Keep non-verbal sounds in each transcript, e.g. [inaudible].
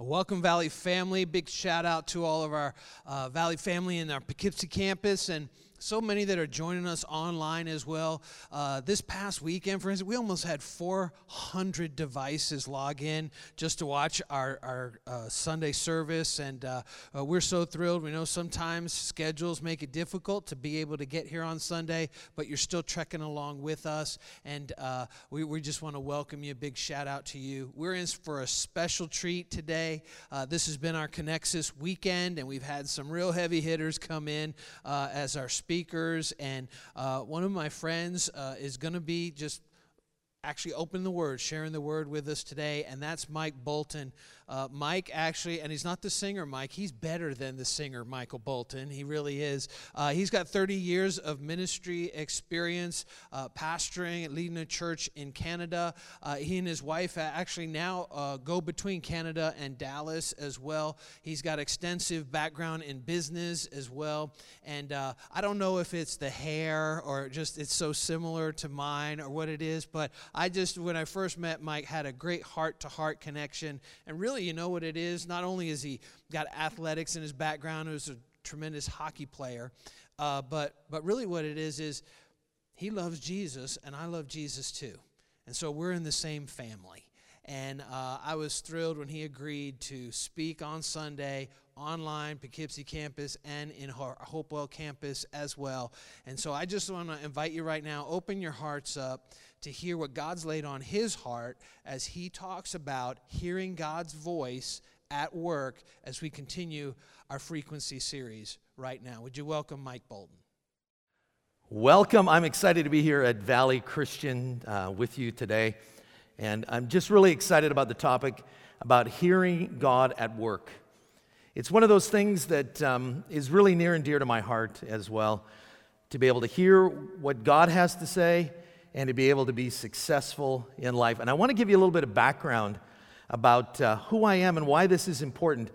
Welcome, Valley family. Big shout out to all of our uh, Valley family in our Poughkeepsie campus and so many that are joining us online as well. Uh, this past weekend, for instance, we almost had 400 devices log in just to watch our, our uh, Sunday service, and uh, uh, we're so thrilled. We know sometimes schedules make it difficult to be able to get here on Sunday, but you're still trekking along with us, and uh, we, we just want to welcome you. Big shout out to you. We're in for a special treat today. Uh, this has been our Connexus weekend, and we've had some real heavy hitters come in as our speakers, and uh, one of my friends uh, is going to be just actually opening the word, sharing the word with us today, and that's Mike Bolton. Uh, Mike actually, and he's not the singer Mike, he's better than the singer Michael Bolton. He really is. Uh, he's got 30 years of ministry experience, uh, pastoring, leading a church in Canada. Uh, he and his wife actually now uh, go between Canada and Dallas as well. He's got extensive background in business as well. And uh, I don't know if it's the hair or just it's so similar to mine or what it is, but I just, when I first met Mike, had a great heart to heart connection and really really, you know what it is? Not only has he got athletics in his background, he was a tremendous hockey player, uh, but, but really what it is is he loves Jesus, and I love Jesus too. And so we're in the same family. And uh, I was thrilled when he agreed to speak on Sunday online, Poughkeepsie campus, and in Hopewell campus as well. And so I just want to invite you right now, open your hearts up to hear what God's laid on his heart as he talks about hearing God's voice at work as we continue our frequency series right now. Would you welcome Mike Bolton? Welcome. I'm excited to be here at Valley Christian uh, with you today. And I'm just really excited about the topic about hearing God at work. It's one of those things that um, is really near and dear to my heart as well to be able to hear what God has to say and to be able to be successful in life. And I want to give you a little bit of background about uh, who I am and why this is important.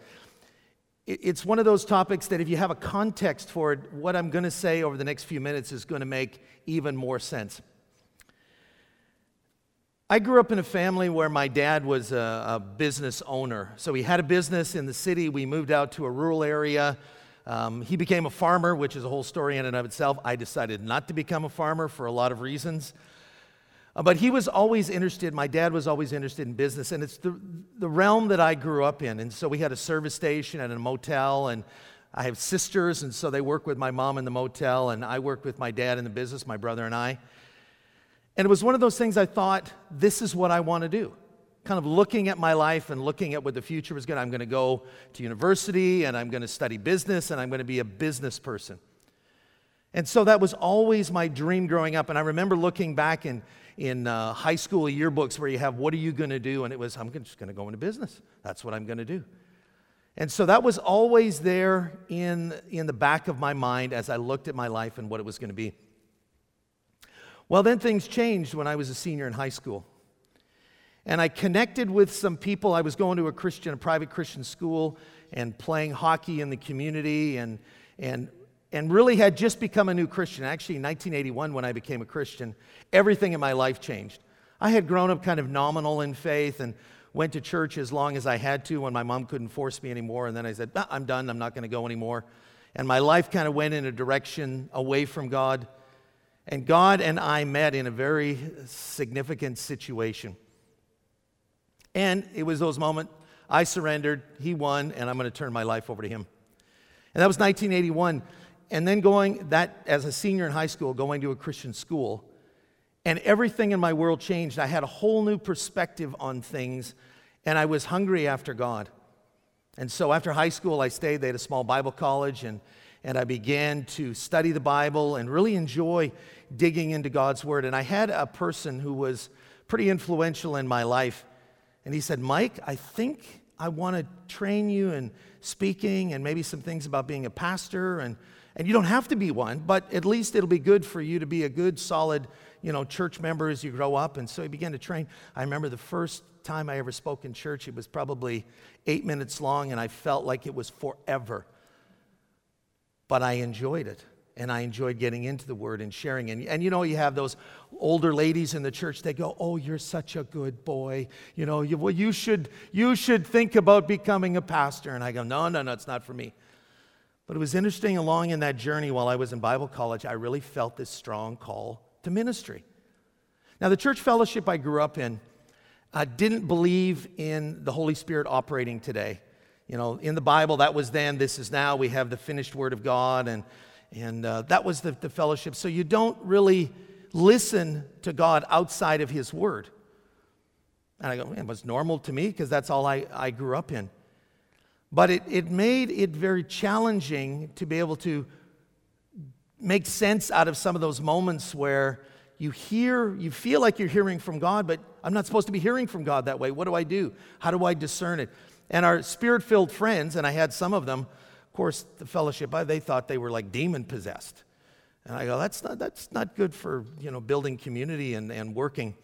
It's one of those topics that if you have a context for it, what I'm going to say over the next few minutes is going to make even more sense. I grew up in a family where my dad was a, a, business owner. So he had a business in the city. We moved out to a rural area. Um, he became a farmer, which is a whole story in and of itself. I decided not to become a farmer for a lot of reasons. Uh, but he was always interested, my dad was always interested in business, and it's the, the realm that I grew up in. And so we had a service station and a motel, and I have sisters, and so they work with my mom in the motel, and I work with my dad in the business, my brother and I. And it was one of those things I thought, this is what I want to do. Kind of looking at my life and looking at what the future was going to. I'm going to go to university and I'm going to study business and I'm going to be a business person. And so that was always my dream growing up. And I remember looking back in, in uh, high school yearbooks where you have, what are you going to do? And it was, I'm just going to go into business. That's what I'm going to do. And so that was always there in, in the back of my mind as I looked at my life and what it was going to be. Well, then things changed when I was a senior in high school. And I connected with some people. I was going to a Christian, a private Christian school, and playing hockey in the community, and, and, and really had just become a new Christian. Actually, in 1981, when I became a Christian, everything in my life changed. I had grown up kind of nominal in faith and went to church as long as I had to when my mom couldn't force me anymore. And then I said, ah, I'm done, I'm not going to go anymore. And my life kind of went in a direction away from God. And God and I met in a very significant situation. And it was those moments I surrendered, he won, and I'm going to turn my life over to him. And that was 1981. And then going that as a senior in high school, going to a Christian school, and everything in my world changed. I had a whole new perspective on things, and I was hungry after God. And so after high school, I stayed. They had a small Bible college, and and I began to study the Bible and really enjoy digging into God's Word. And I had a person who was pretty influential in my life, and he said, Mike, I think I want to train you in speaking and maybe some things about being a pastor. And, and you don't have to be one, but at least it'll be good for you to be a good, solid, you know, church member as you grow up. And so he began to train. I remember the first time I ever spoke in church, it was probably eight minutes long, and I felt like it was forever but I enjoyed it. And I enjoyed getting into the Word and sharing. And, and you know, you have those older ladies in the church, they go, Oh, you're such a good boy. You know, you, well, you, should, you should think about becoming a pastor. And I go, No, no, no, it's not for me. But it was interesting along in that journey while I was in Bible college, I really felt this strong call to ministry. Now, the church fellowship I grew up in uh, didn't believe in the Holy Spirit operating today. You know, in the Bible, that was then, this is now. We have the finished Word of God, and, and uh, that was the, the fellowship. So you don't really listen to God outside of His Word. And I go, man, it was normal to me because that's all I, I grew up in. But it, it made it very challenging to be able to make sense out of some of those moments where you hear, you feel like you're hearing from God, but I'm not supposed to be hearing from God that way. What do I do? How do I discern it? And our spirit filled friends, and I had some of them, of course, the fellowship, they thought they were like demon possessed. And I go, that's not, that's not good for you know, building community and, and working.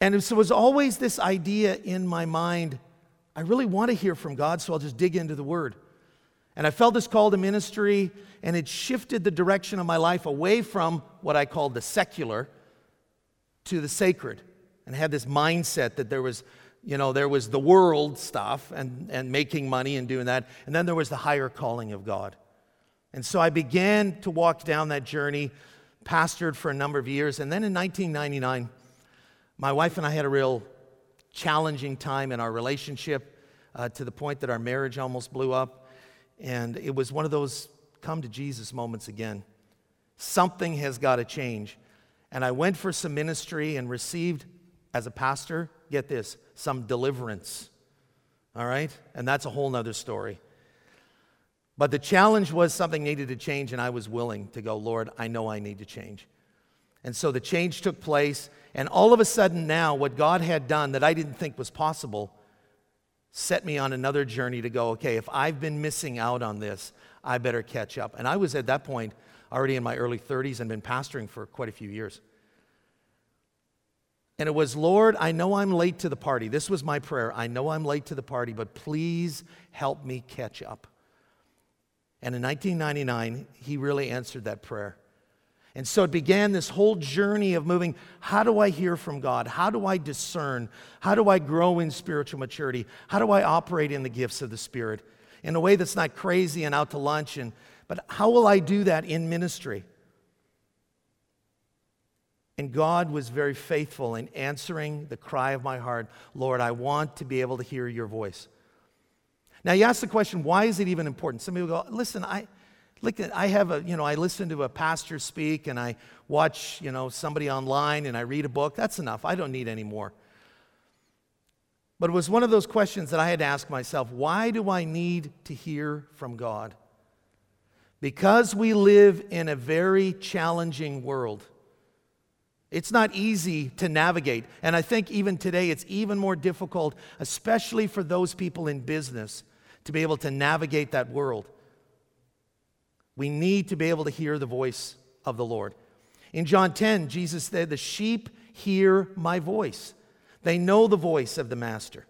And so it was always this idea in my mind I really want to hear from God, so I'll just dig into the Word. And I felt this call to ministry, and it shifted the direction of my life away from what I called the secular to the sacred. And I had this mindset that there was you know, there was the world stuff and, and making money and doing that. And then there was the higher calling of God. And so I began to walk down that journey, pastored for a number of years. And then in 1999, my wife and I had a real challenging time in our relationship uh, to the point that our marriage almost blew up. And it was one of those come to Jesus moments again. Something has got to change. And I went for some ministry and received, as a pastor, get this, some deliverance. All right? And that's a whole nother story. But the challenge was something needed to change, and I was willing to go, Lord, I know I need to change. And so the change took place, and all of a sudden now, what God had done that I didn't think was possible set me on another journey to go, okay, if I've been missing out on this, I better catch up. And I was at that point already in my early 30s and been pastoring for quite a few years. And it was, Lord, I know I'm late to the party. This was my prayer. I know I'm late to the party, but please help me catch up. And in 1999, he really answered that prayer. And so it began this whole journey of moving. How do I hear from God? How do I discern? How do I grow in spiritual maturity? How do I operate in the gifts of the Spirit in a way that's not crazy and out to lunch? And, but how will I do that in ministry? And God was very faithful in answering the cry of my heart Lord, I want to be able to hear your voice. Now, you ask the question, why is it even important? Some people go, listen, I. Look, I have a, you know, I listen to a pastor speak and I watch, you know, somebody online and I read a book. That's enough. I don't need any more. But it was one of those questions that I had to ask myself why do I need to hear from God? Because we live in a very challenging world. It's not easy to navigate. And I think even today it's even more difficult, especially for those people in business, to be able to navigate that world. We need to be able to hear the voice of the Lord. In John 10, Jesus said, The sheep hear my voice, they know the voice of the master.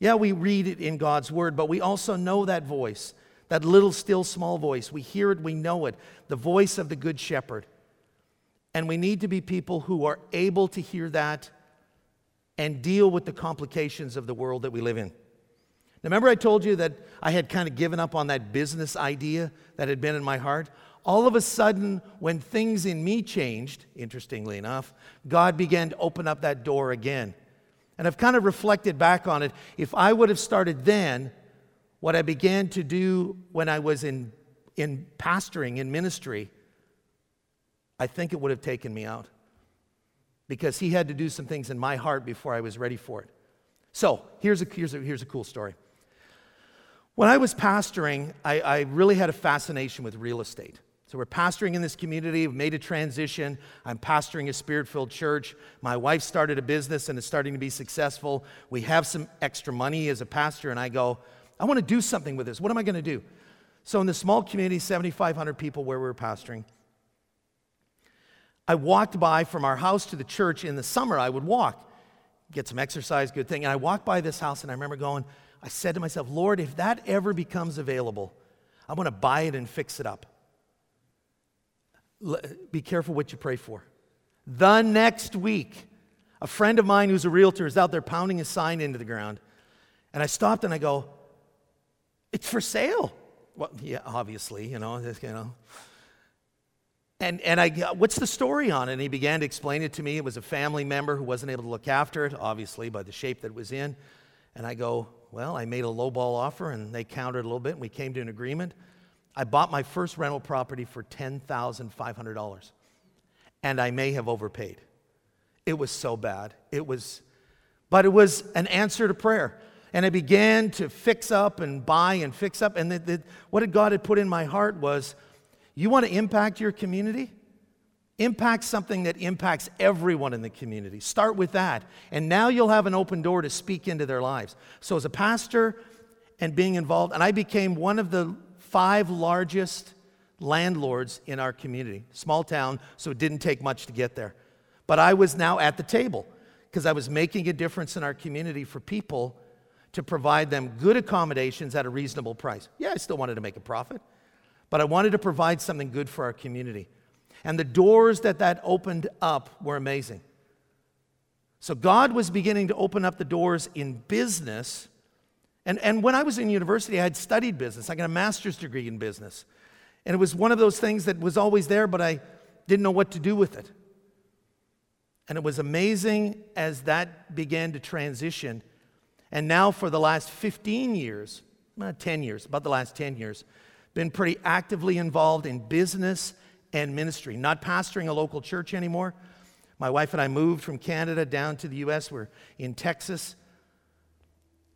Yeah, we read it in God's word, but we also know that voice, that little, still, small voice. We hear it, we know it, the voice of the good shepherd. And we need to be people who are able to hear that and deal with the complications of the world that we live in. Now, remember, I told you that I had kind of given up on that business idea that had been in my heart? All of a sudden, when things in me changed, interestingly enough, God began to open up that door again. And I've kind of reflected back on it. If I would have started then, what I began to do when I was in, in pastoring, in ministry, I think it would have taken me out because he had to do some things in my heart before I was ready for it. So here's a, here's a, here's a cool story. When I was pastoring, I, I really had a fascination with real estate. So we're pastoring in this community, we've made a transition. I'm pastoring a spirit filled church. My wife started a business and it's starting to be successful. We have some extra money as a pastor, and I go, I want to do something with this. What am I going to do? So in the small community, 7,500 people where we were pastoring, I walked by from our house to the church in the summer. I would walk, get some exercise, good thing. And I walked by this house and I remember going, I said to myself, Lord, if that ever becomes available, I'm going to buy it and fix it up. be careful what you pray for. The next week, a friend of mine who's a realtor is out there pounding a sign into the ground. And I stopped and I go, It's for sale. Well, yeah, obviously, you know, you know. And, and I, uh, what's the story on it? And he began to explain it to me. It was a family member who wasn't able to look after it, obviously, by the shape that it was in. And I go, Well, I made a low ball offer and they countered a little bit and we came to an agreement. I bought my first rental property for $10,500 and I may have overpaid. It was so bad. It was, but it was an answer to prayer. And I began to fix up and buy and fix up. And the, the, what God had put in my heart was you want to impact your community? Impact something that impacts everyone in the community. Start with that. And now you'll have an open door to speak into their lives. So, as a pastor and being involved, and I became one of the five largest landlords in our community. Small town, so it didn't take much to get there. But I was now at the table because I was making a difference in our community for people to provide them good accommodations at a reasonable price. Yeah, I still wanted to make a profit, but I wanted to provide something good for our community. And the doors that that opened up were amazing. So God was beginning to open up the doors in business. And, and when I was in university, I had studied business. I got a master's degree in business. And it was one of those things that was always there, but I didn't know what to do with it. And it was amazing as that began to transition. And now, for the last 15 years, uh, 10 years, about the last 10 years, been pretty actively involved in business and ministry, not pastoring a local church anymore. My wife and I moved from Canada down to the US. We're in Texas.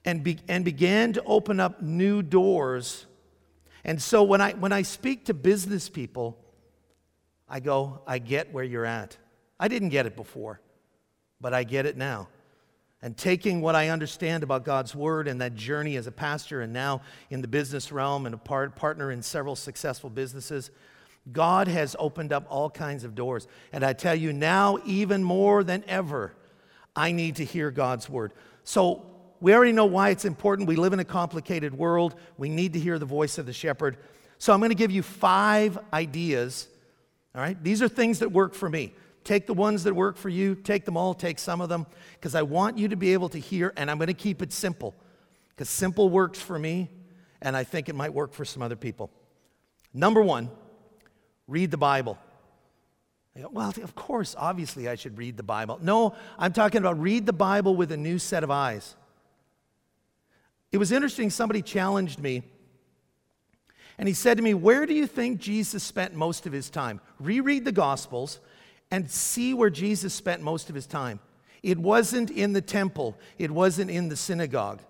And, be, and began to open up new doors. And so when I, when I speak to business people, I go, I get where you're at. I didn't get it before, but I get it now and taking what I understand about God's Word and that journey as a pastor and now in the business realm and a part, partner in several successful businesses, God has opened up all kinds of doors. And I tell you now, even more than ever, I need to hear God's Word. So we already know why it's important. We live in a complicated world. We need to hear the voice of the shepherd. So I'm going to give you five ideas. All right? These are things that work for me. Take the ones that work for you, take them all, take some of them, because I want you to be able to hear, and I'm going to keep it simple, because simple works for me, and I think it might work for some other people. Number one, read the Bible. Well, of course, obviously, I should read the Bible. No, I'm talking about read the Bible with a new set of eyes. It was interesting, somebody challenged me, and he said to me, Where do you think Jesus spent most of his time? Reread the Gospels and see where Jesus spent most of his time. It wasn't in the temple, it wasn't in the synagogue.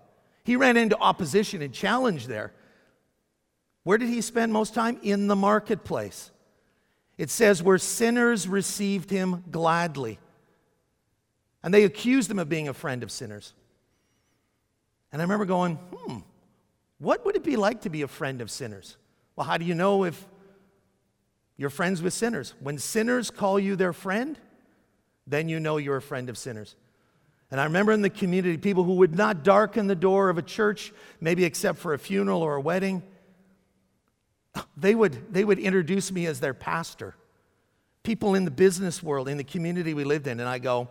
He ran into opposition and challenge there. Where did he spend most time? In the marketplace. It says, where sinners received him gladly. And they accused him of being a friend of sinners. And I remember going, hmm, what would it be like to be a friend of sinners? Well, how do you know if you're friends with sinners. When sinners call you their friend, then you know you're a friend of sinners. And I remember in the community, people who would not darken the door of a church, maybe except for a funeral or a wedding, they would, they would introduce me as their pastor. People in the business world, in the community we lived in, and I go,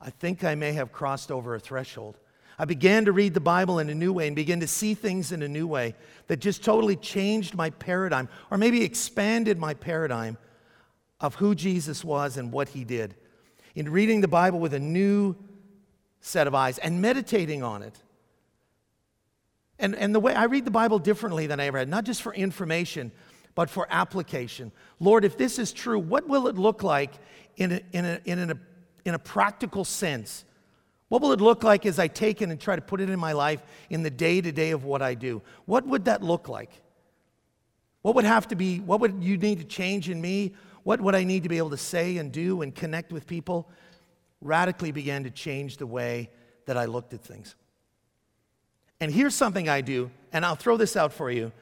I think I may have crossed over a threshold. I began to read the Bible in a new way and began to see things in a new way that just totally changed my paradigm, or maybe expanded my paradigm of who Jesus was and what he did. In reading the Bible with a new set of eyes and meditating on it. And, and the way I read the Bible differently than I ever had, not just for information, but for application. Lord, if this is true, what will it look like in a, in a, in a, in a practical sense? What will it look like as I take it and try to put it in my life in the day to day of what I do? What would that look like? What would have to be, what would you need to change in me? What would I need to be able to say and do and connect with people? Radically began to change the way that I looked at things. And here's something I do, and I'll throw this out for you.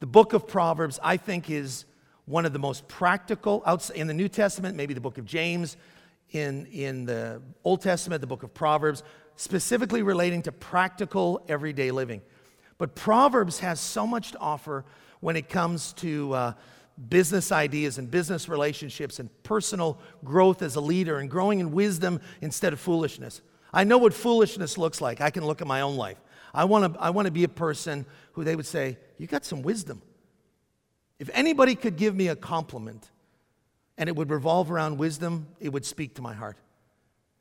The book of Proverbs, I think, is one of the most practical, in the New Testament, maybe the book of James, in, in the Old Testament, the book of Proverbs, specifically relating to practical everyday living. But Proverbs has so much to offer when it comes to uh, business ideas and business relationships and personal growth as a leader and growing in wisdom instead of foolishness. I know what foolishness looks like. I can look at my own life. I want to I want to be a person who they would say, "You got some wisdom." If anybody could give me a compliment and it would revolve around wisdom, it would speak to my heart.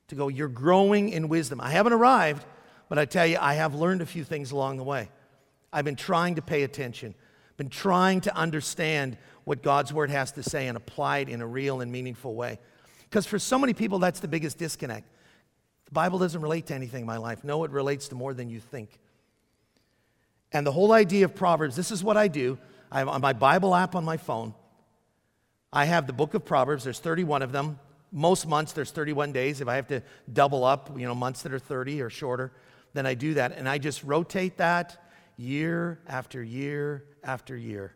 To go, "You're growing in wisdom." I haven't arrived, but I tell you, I have learned a few things along the way. I've been trying to pay attention, been trying to understand what God's word has to say and apply it in a real and meaningful way. Because for so many people, that's the biggest disconnect. The Bible doesn't relate to anything in my life. No, it relates to more than you think. And the whole idea of Proverbs this is what I do. I have my Bible app on my phone. I have the book of Proverbs, there's 31 of them. Most months, there's 31 days. If I have to double up, you know, months that are 30 or shorter, then I do that. And I just rotate that year after year after year.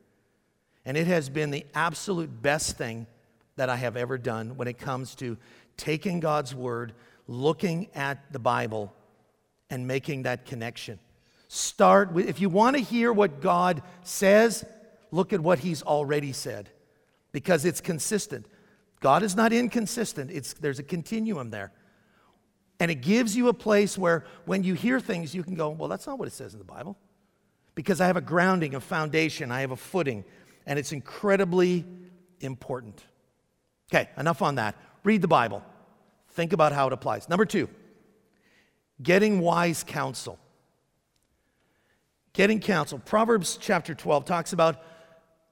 And it has been the absolute best thing that I have ever done when it comes to taking God's word, looking at the Bible, and making that connection. Start with, if you want to hear what God says, look at what He's already said because it's consistent. God is not inconsistent, it's, there's a continuum there. And it gives you a place where when you hear things, you can go, well, that's not what it says in the Bible. Because I have a grounding, a foundation, I have a footing and it's incredibly important. Okay, enough on that. Read the Bible. Think about how it applies. Number two, getting wise counsel. Getting counsel. Proverbs chapter 12 talks about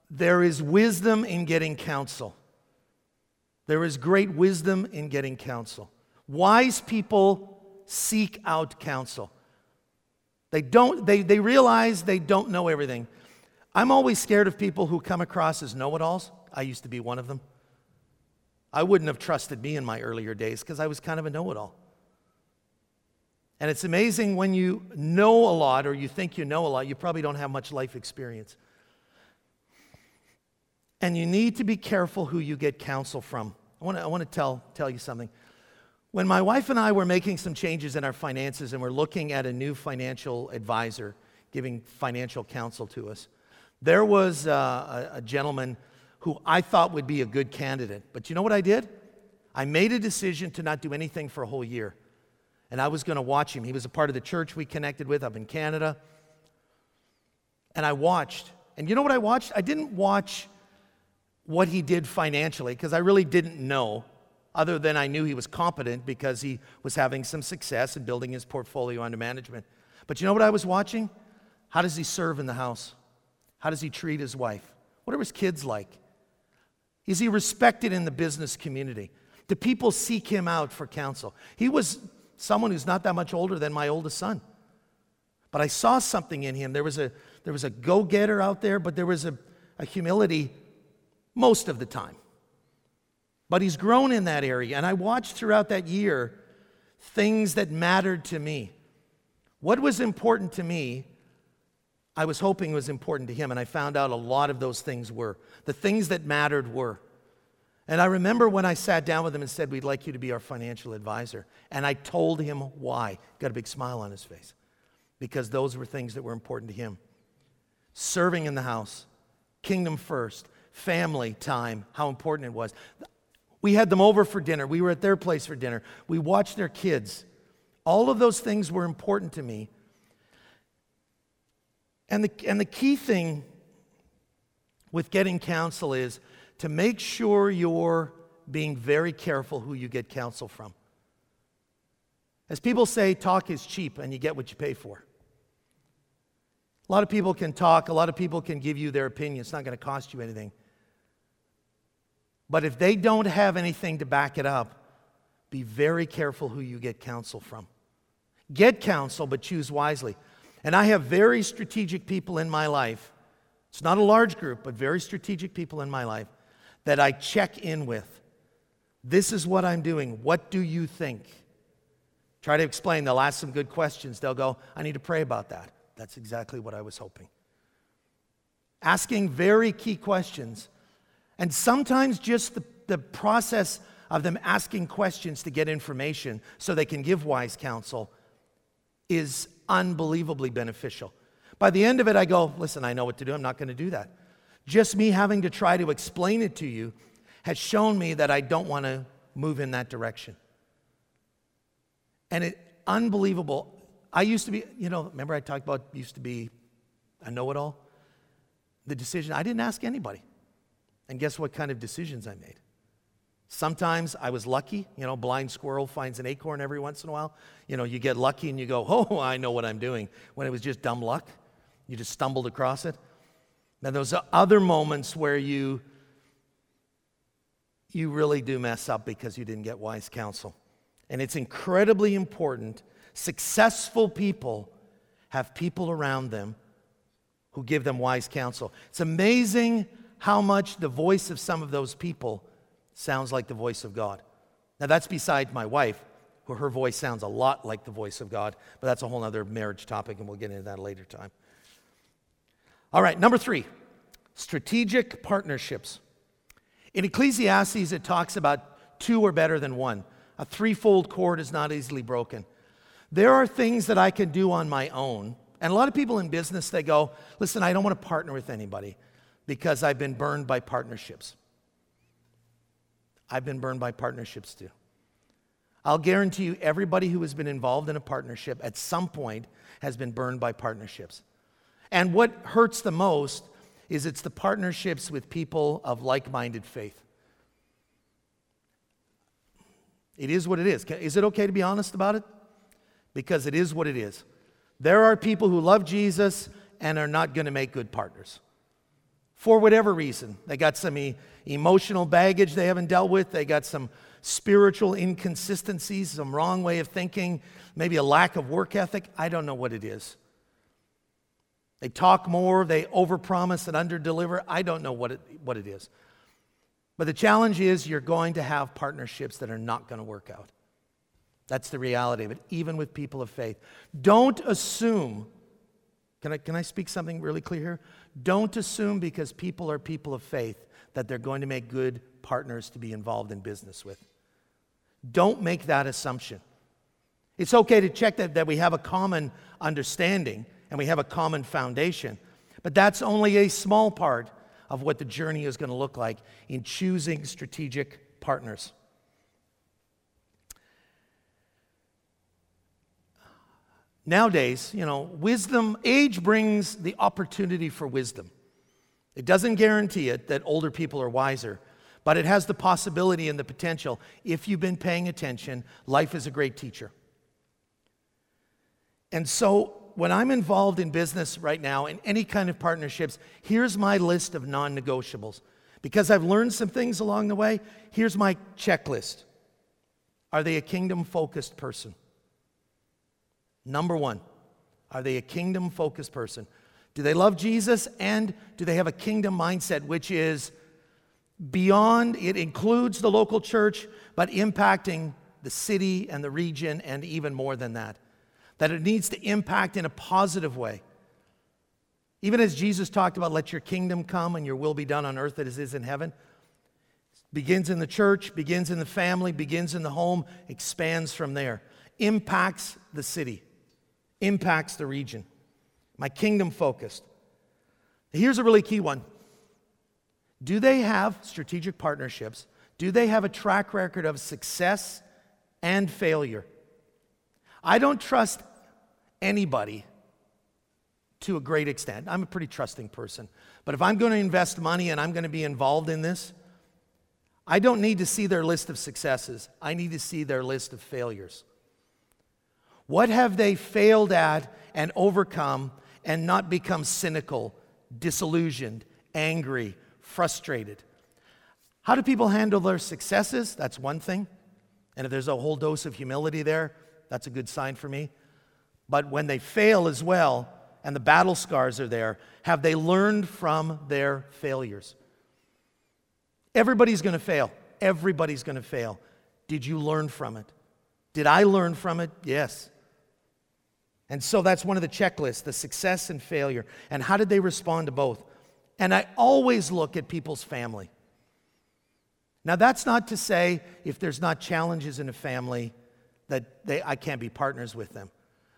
there is wisdom in getting counsel. There is great wisdom in getting counsel. Wise people seek out counsel. They don't they, they realize they don't know everything. I'm always scared of people who come across as know it alls. I used to be one of them. I wouldn't have trusted me in my earlier days because I was kind of a know it all. And it's amazing when you know a lot or you think you know a lot, you probably don't have much life experience. And you need to be careful who you get counsel from. I want to, I want to tell, tell you something. When my wife and I were making some changes in our finances and we're looking at a new financial advisor giving financial counsel to us, there was uh, a, a gentleman who I thought would be a good candidate. But you know what I did? I made a decision to not do anything for a whole year. And I was going to watch him. He was a part of the church we connected with up in Canada. And I watched. And you know what I watched? I didn't watch what he did financially because I really didn't know, other than I knew he was competent because he was having some success in building his portfolio under management. But you know what I was watching? How does he serve in the house? How does he treat his wife? What are his kids like? Is he respected in the business community? Do people seek him out for counsel? He was someone who's not that much older than my oldest son. But I saw something in him. There was a, there was a go getter out there, but there was a, a humility most of the time. But he's grown in that area. And I watched throughout that year things that mattered to me. What was important to me I was hoping was important to him, and I found out a lot of those things were. The things that mattered were. And I remember when I sat down with him and said, We'd like you to be our financial advisor. And I told him why. Got a big smile on his face. Because those were things that were important to him. Serving in the house, kingdom first, family time, how important it was. We had them over for dinner. We were at their place for dinner. We watched their kids. All of those things were important to me and the, and the key thing with getting counsel is to make sure you're being very careful who you get counsel from. As people say, talk is cheap and you get what you pay for. A lot of people can talk, a lot of people can give you their opinion. It's not going to cost you anything. But if they don't have anything to back it up, be very careful who you get counsel from. Get counsel, but choose wisely. And I have very strategic people in my life. It's not a large group, but very strategic people in my life that I check in with. This is what I'm doing. What do you think? Try to explain. They'll ask some good questions. They'll go, I need to pray about that. That's exactly what I was hoping. Asking very key questions. And sometimes just the, the process of them asking questions to get information so they can give wise counsel is unbelievably beneficial. By the end of it, I go, listen, I know what to do. I'm not going to do that. Just me having to try to explain it to you has shown me that I don't want to move in that direction. And it unbelievable. I used to be, you know, remember I talked about used to be a know-it-all? The decision, I didn't ask anybody. And guess what kind of decisions I made? Sometimes I was lucky, you know, blind squirrel finds an acorn every once in a while. You know, you get lucky and you go, [laughs] oh, I know what I'm doing. When it was just dumb luck, you just stumbled across it. Now, those other moments where you, you really do mess up because you didn't get wise counsel. And it's incredibly important. Successful people have people around them who give them wise counsel. It's amazing how much the voice of some of those people sounds like the voice of God. Now, that's beside my wife, who her voice sounds a lot like the voice of God, but that's a whole other marriage topic, and we'll get into that later time. All right, number three strategic partnerships. In Ecclesiastes, it talks about two or better than one. A threefold cord is not easily broken. There are things that I can do on my own. And a lot of people in business, they go, listen, I don't want to partner with anybody because I've been burned by partnerships. I've been burned by partnerships too. I'll guarantee you, everybody who has been involved in a partnership at some point has been burned by partnerships. And what hurts the most is it's the partnerships with people of like minded faith. It is what it is. Is it okay to be honest about it? Because it is what it is. There are people who love Jesus and are not going to make good partners for whatever reason. They got some e- emotional baggage they haven't dealt with, they got some spiritual inconsistencies, some wrong way of thinking, maybe a lack of work ethic. I don't know what it is. They talk more, they overpromise and underdeliver. I don't know what it, what it is. But the challenge is you're going to have partnerships that are not going to work out. That's the reality of it, even with people of faith. Don't assume, can I, can I speak something really clear here? Don't assume because people are people of faith that they're going to make good partners to be involved in business with. Don't make that assumption. It's okay to check that, that we have a common understanding and we have a common foundation, but that's only a small part of what the journey is going to look like in choosing strategic partners. Nowadays, you know, wisdom, age brings the opportunity for wisdom. It doesn't guarantee it that older people are wiser, but it has the possibility and the potential. If you've been paying attention, life is a great teacher. And so when I'm involved in business right now, in any kind of partnerships, here's my list of non negotiables. Because I've learned some things along the way, here's my checklist. Are they a kingdom focused person? Number one, are they a kingdom focused person? Do they love Jesus and do they have a kingdom mindset, which is beyond, it includes the local church, but impacting the city and the region and even more than that? that it needs to impact in a positive way. Even as Jesus talked about, let your kingdom come and your will be done on earth as it is in heaven, begins in the church, begins in the family, begins in the home, expands from there, impacts the city, impacts the region. My kingdom focused. Here's a really key one Do they have strategic partnerships? Do they have a track record of success and failure? I don't trust anybody to a great extent. I'm a pretty trusting person. But if I'm going to invest money and I'm going to be involved in this, I don't need to see their list of successes. I need to see their list of failures. What have they failed at and overcome and not become cynical, disillusioned, angry, frustrated? How do people handle their successes? That's one thing. And if there's a whole dose of humility there, that's a good sign for me. But when they fail as well, and the battle scars are there, have they learned from their failures? Everybody's going to fail. Everybody's going to fail. Did you learn from it? Did I learn from it? Yes. And so that's one of the checklists the success and failure. And how did they respond to both? And I always look at people's family. Now, that's not to say if there's not challenges in a family that they, I can't be partners with them.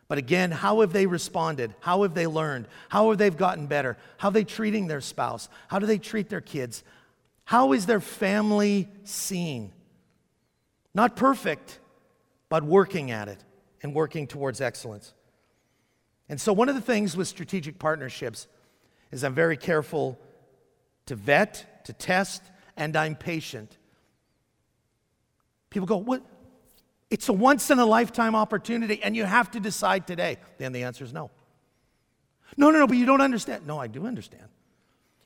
But again, how have they responded? How have they learned? How have they gotten better? How are they treating their spouse? How do they treat their kids? How is their family seen? Not perfect, but working at it and working towards excellence. And so, one of the things with strategic partnerships is I'm very careful to vet, to test, and I'm patient. People go, What? It's a once in a lifetime opportunity, and you have to decide today. Then the answer is no. No, no, no, but you don't understand. No, I do understand.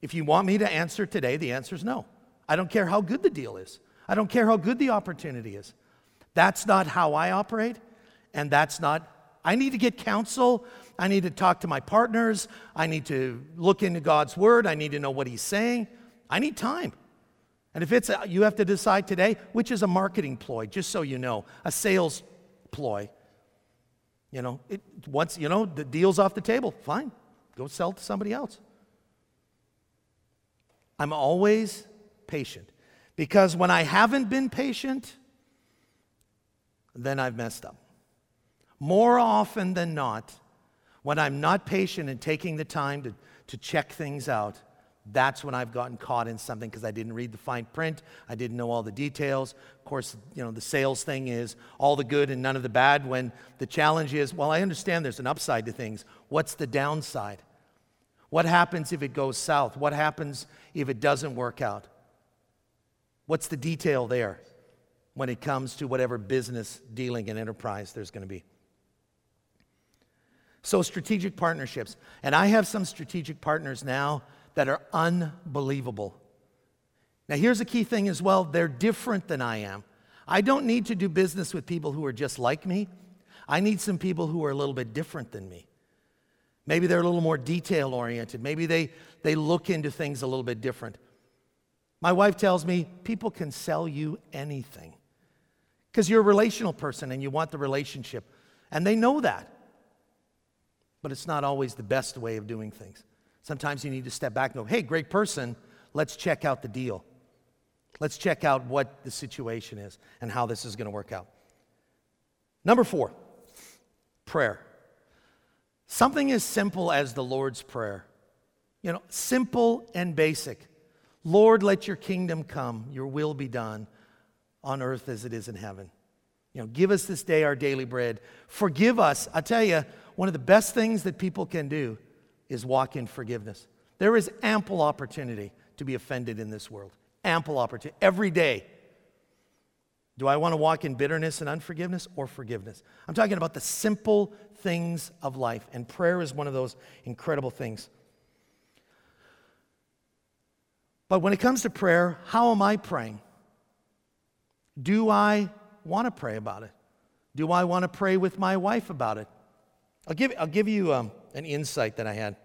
If you want me to answer today, the answer is no. I don't care how good the deal is, I don't care how good the opportunity is. That's not how I operate, and that's not, I need to get counsel. I need to talk to my partners. I need to look into God's word. I need to know what He's saying. I need time. And if it's, a, you have to decide today, which is a marketing ploy, just so you know, a sales ploy. You know, it, once, you know, the deal's off the table, fine, go sell to somebody else. I'm always patient because when I haven't been patient, then I've messed up. More often than not, when I'm not patient and taking the time to, to check things out, that's when I've gotten caught in something because I didn't read the fine print. I didn't know all the details. Of course, you know, the sales thing is all the good and none of the bad when the challenge is, well, I understand there's an upside to things. What's the downside? What happens if it goes south? What happens if it doesn't work out? What's the detail there when it comes to whatever business dealing and enterprise there's going to be? So, strategic partnerships. And I have some strategic partners now that are unbelievable. Now, here's a key thing as well they're different than I am. I don't need to do business with people who are just like me. I need some people who are a little bit different than me. Maybe they're a little more detail oriented. Maybe they, they look into things a little bit different. My wife tells me people can sell you anything because you're a relational person and you want the relationship. And they know that. But it's not always the best way of doing things. Sometimes you need to step back and go, hey, great person, let's check out the deal. Let's check out what the situation is and how this is going to work out. Number four, prayer. Something as simple as the Lord's Prayer. You know, simple and basic. Lord, let your kingdom come, your will be done on earth as it is in heaven. You know, give us this day our daily bread. Forgive us. I tell you, one of the best things that people can do is walk in forgiveness. There is ample opportunity to be offended in this world. Ample opportunity. Every day. Do I want to walk in bitterness and unforgiveness or forgiveness? I'm talking about the simple things of life, and prayer is one of those incredible things. But when it comes to prayer, how am I praying? Do I want to pray about it? Do I want to pray with my wife about it? I'll give, I'll give you um, an insight that I had.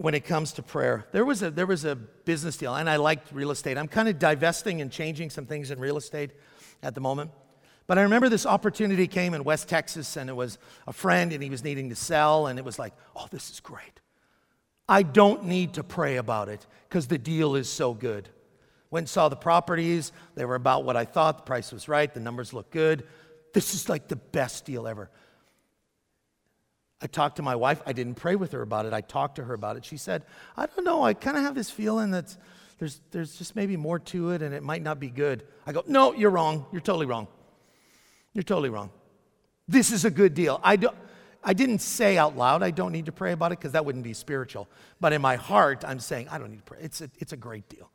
when it comes to prayer. There was a, there was a business deal, and I liked real estate. I'm kind of divesting and changing some things in real estate at the moment. But I remember this opportunity came in West Texas, and it was a friend, and he was needing to sell, and it was like, oh, this is great. I don't need to pray about it because the deal is so good. Went and saw the properties. They were about what I thought. The price was right. The numbers looked good. This is like the best deal ever. I talked to my wife. I didn't pray with her about it. I talked to her about it. She said, I don't know. I kind of have this feeling that there's, there's just maybe more to it and it might not be good. I go, No, you're wrong. You're totally wrong. You're totally wrong. This is a good deal. I, don't, I didn't say out loud, I don't need to pray about it because that wouldn't be spiritual. But in my heart, I'm saying, I don't need to pray. It's a, it's a great deal.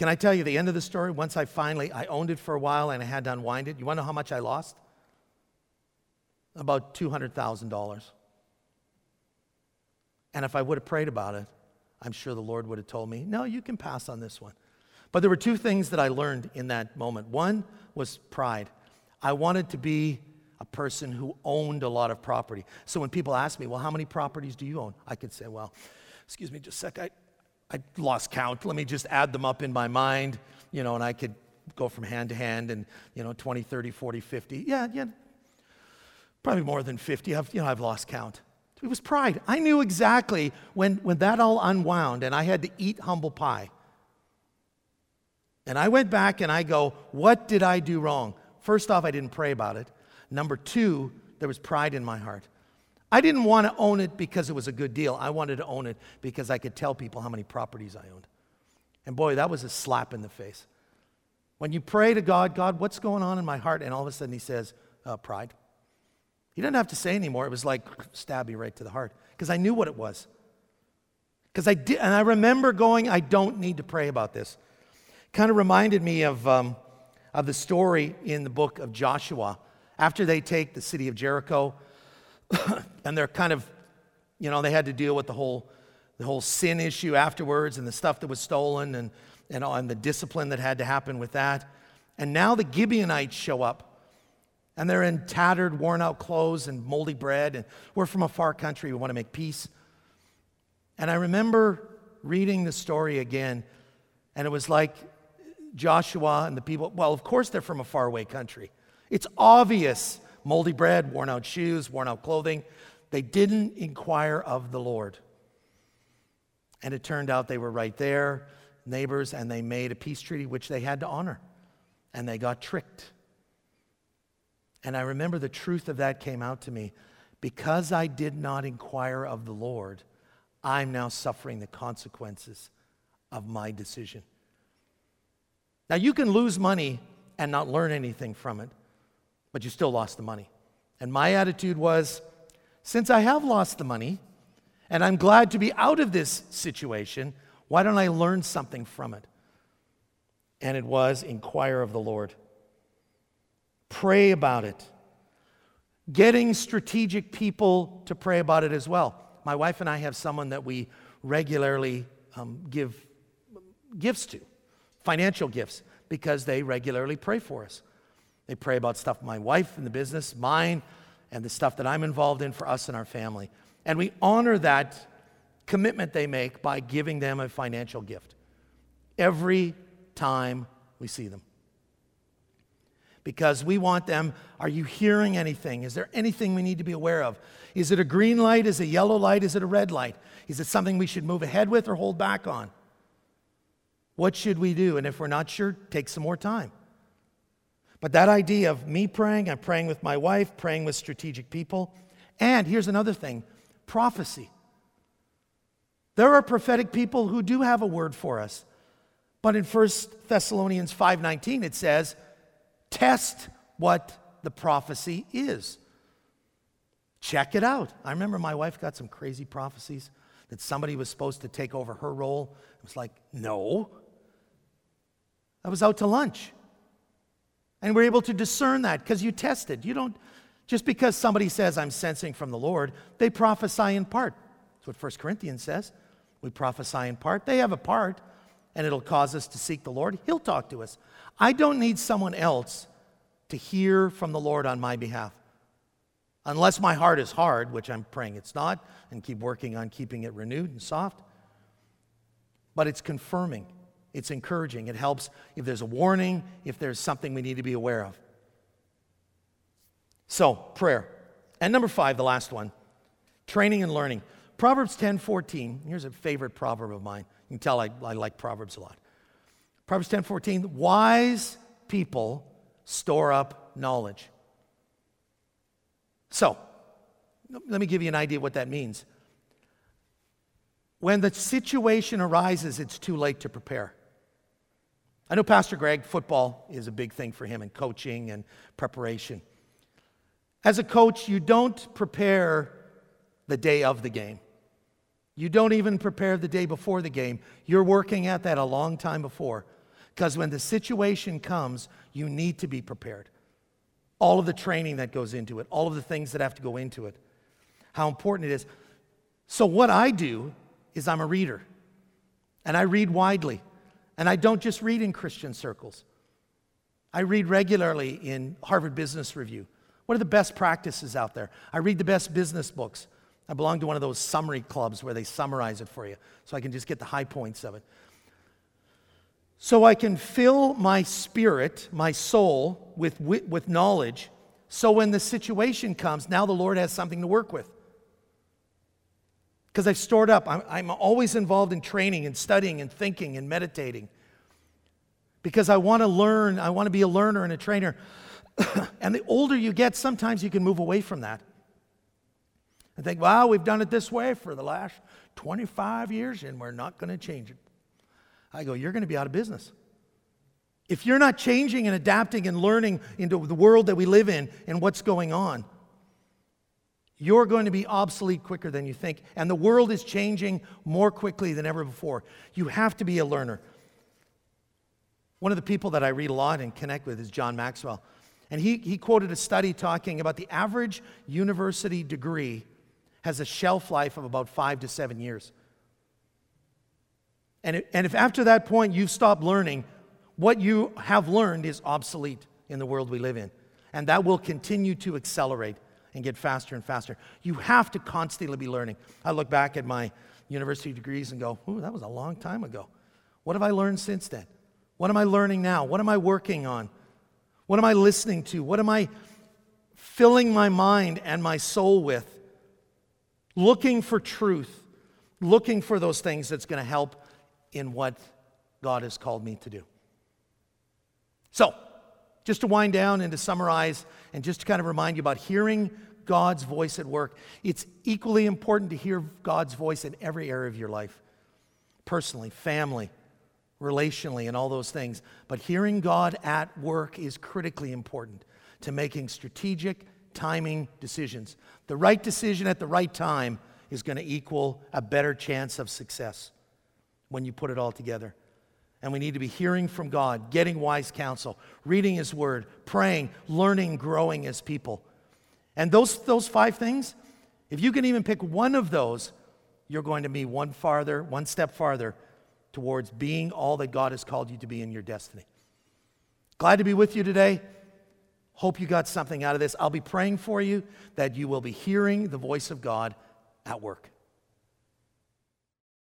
Can I tell you the end of the story? Once I finally, I owned it for a while and I had to unwind it. You want to know how much I lost? about $200,000. And if I would have prayed about it, I'm sure the Lord would have told me, no, you can pass on this one. But there were two things that I learned in that moment. One was pride. I wanted to be a person who owned a lot of property. So when people ask me, well, how many properties do you own? I could say, well, excuse me just a sec, I, I lost count. Let me just add them up in my mind, you know, and I could go from hand to hand and, you know, 20, 30, 40, 50. Yeah, yeah, probably more than 50. I've, you know, I've lost count. It was pride. I knew exactly when, when that all unwound and I had to eat humble pie. And I went back and I go, what did I do wrong? First off, I didn't pray about it. Number two, there was pride in my heart. I didn't want to own it because it was a good deal. I wanted to own it because I could tell people how many properties I owned. And boy, that was a slap in the face. When you pray to God, God, what's going on in my heart? And all of a sudden he says, uh, pride. He didn't have to say anymore. It was like stab me right to the heart because I knew what it was. Because I did, and I remember going, I don't need to pray about this. Kind of reminded me of, um, of the story in the book of Joshua. After they take the city of Jericho, [coughs] and they're kind of, you know, they had to deal with the whole, the whole sin issue afterwards and the stuff that was stolen and, and, and the discipline that had to happen with that. And now the Gibeonites show up. And they're in tattered, worn out clothes and moldy bread. And we're from a far country. We want to make peace. And I remember reading the story again. And it was like Joshua and the people, well, of course they're from a faraway country. It's obvious moldy bread, worn out shoes, worn out clothing. They didn't inquire of the Lord. And it turned out they were right there, neighbors, and they made a peace treaty which they had to honor. And they got tricked. And I remember the truth of that came out to me. Because I did not inquire of the Lord, I'm now suffering the consequences of my decision. Now, you can lose money and not learn anything from it, but you still lost the money. And my attitude was since I have lost the money and I'm glad to be out of this situation, why don't I learn something from it? And it was inquire of the Lord, pray about it. Getting strategic people to pray about it as well. My wife and I have someone that we regularly um, give gifts to financial gifts because they regularly pray for us. They pray about stuff my wife and the business, mine, and the stuff that I'm involved in for us and our family. And we honor that commitment they make by giving them a financial gift every time we see them. Because we want them, are you hearing anything? Is there anything we need to be aware of? Is it a green light? Is it a yellow light? Is it a red light? Is it something we should move ahead with or hold back on? What should we do? And if we're not sure, take some more time. But that idea of me praying, I'm praying with my wife, praying with strategic people. And here's another thing prophecy. There are prophetic people who do have a word for us. But in 1 Thessalonians 5:19 it says, "Test what the prophecy is." Check it out. I remember my wife got some crazy prophecies that somebody was supposed to take over her role. It was like, "No. I was out to lunch. And we're able to discern that because you tested. You don't, just because somebody says, I'm sensing from the Lord, they prophesy in part. That's what 1 Corinthians says. We prophesy in part. They have a part, and it'll cause us to seek the Lord. He'll talk to us. I don't need someone else to hear from the Lord on my behalf. Unless my heart is hard, which I'm praying it's not, and keep working on keeping it renewed and soft. But it's confirming. It's encouraging. It helps if there's a warning, if there's something we need to be aware of. So, prayer. And number five, the last one training and learning. Proverbs 10 14. Here's a favorite proverb of mine. You can tell I, I like Proverbs a lot. Proverbs 10 14. Wise people store up knowledge. So, let me give you an idea of what that means. When the situation arises, it's too late to prepare. I know Pastor Greg, football is a big thing for him and coaching and preparation. As a coach, you don't prepare the day of the game. You don't even prepare the day before the game. You're working at that a long time before. Because when the situation comes, you need to be prepared. All of the training that goes into it, all of the things that have to go into it, how important it is. So, what I do is I'm a reader, and I read widely. And I don't just read in Christian circles, I read regularly in Harvard Business Review. What are the best practices out there? I read the best business books. I belong to one of those summary clubs where they summarize it for you so I can just get the high points of it. So I can fill my spirit, my soul, with, with, knowledge. So when the situation comes, now the Lord has something to work with because I've stored up. I'm, I'm, always involved in training and studying and thinking and meditating. because I want to learn, I want to be a learner and a trainer. [coughs] and the older you get, sometimes you can move away from that. And think, well, we've done it this way for the last 25 years and we're not going to change it. I go, you're going to be out of business. If you're not changing and adapting and learning into the world that we live in and what's going on, you're going to be obsolete quicker than you think. And the world is changing more quickly than ever before. You have to be a learner. One of the people that I read a lot and connect with is John Maxwell. And he, he quoted a study talking about the average university degree has a shelf life of about five to seven years. And, it, and if after that point you've stopped learning, what you have learned is obsolete in the world we live in. And that will continue to accelerate and get faster and faster. You have to constantly be learning. I look back at my university degrees and go, ooh, that was a long time ago. What have I learned since then? What am I learning now? What am I working on? What am I listening to? What am I filling my mind and my soul with? Looking for truth, looking for those things that's going to help in what God has called me to do. So, just to wind down and to summarize, and just to kind of remind you about hearing God's voice at work, it's equally important to hear God's voice in every area of your life personally, family, relationally, and all those things. But hearing God at work is critically important to making strategic, timing decisions. The right decision at the right time is going to equal a better chance of success when you put it all together. And we need to be hearing from God, getting wise counsel, reading His Word, praying, learning, growing as people. And those, those five things, if you can even pick one of those, you're going to be one farther, one step farther towards being all that God has called you to be in your destiny. Glad to be with you today. Hope you got something out of this. I'll be praying for you that you will be hearing the voice of God at work.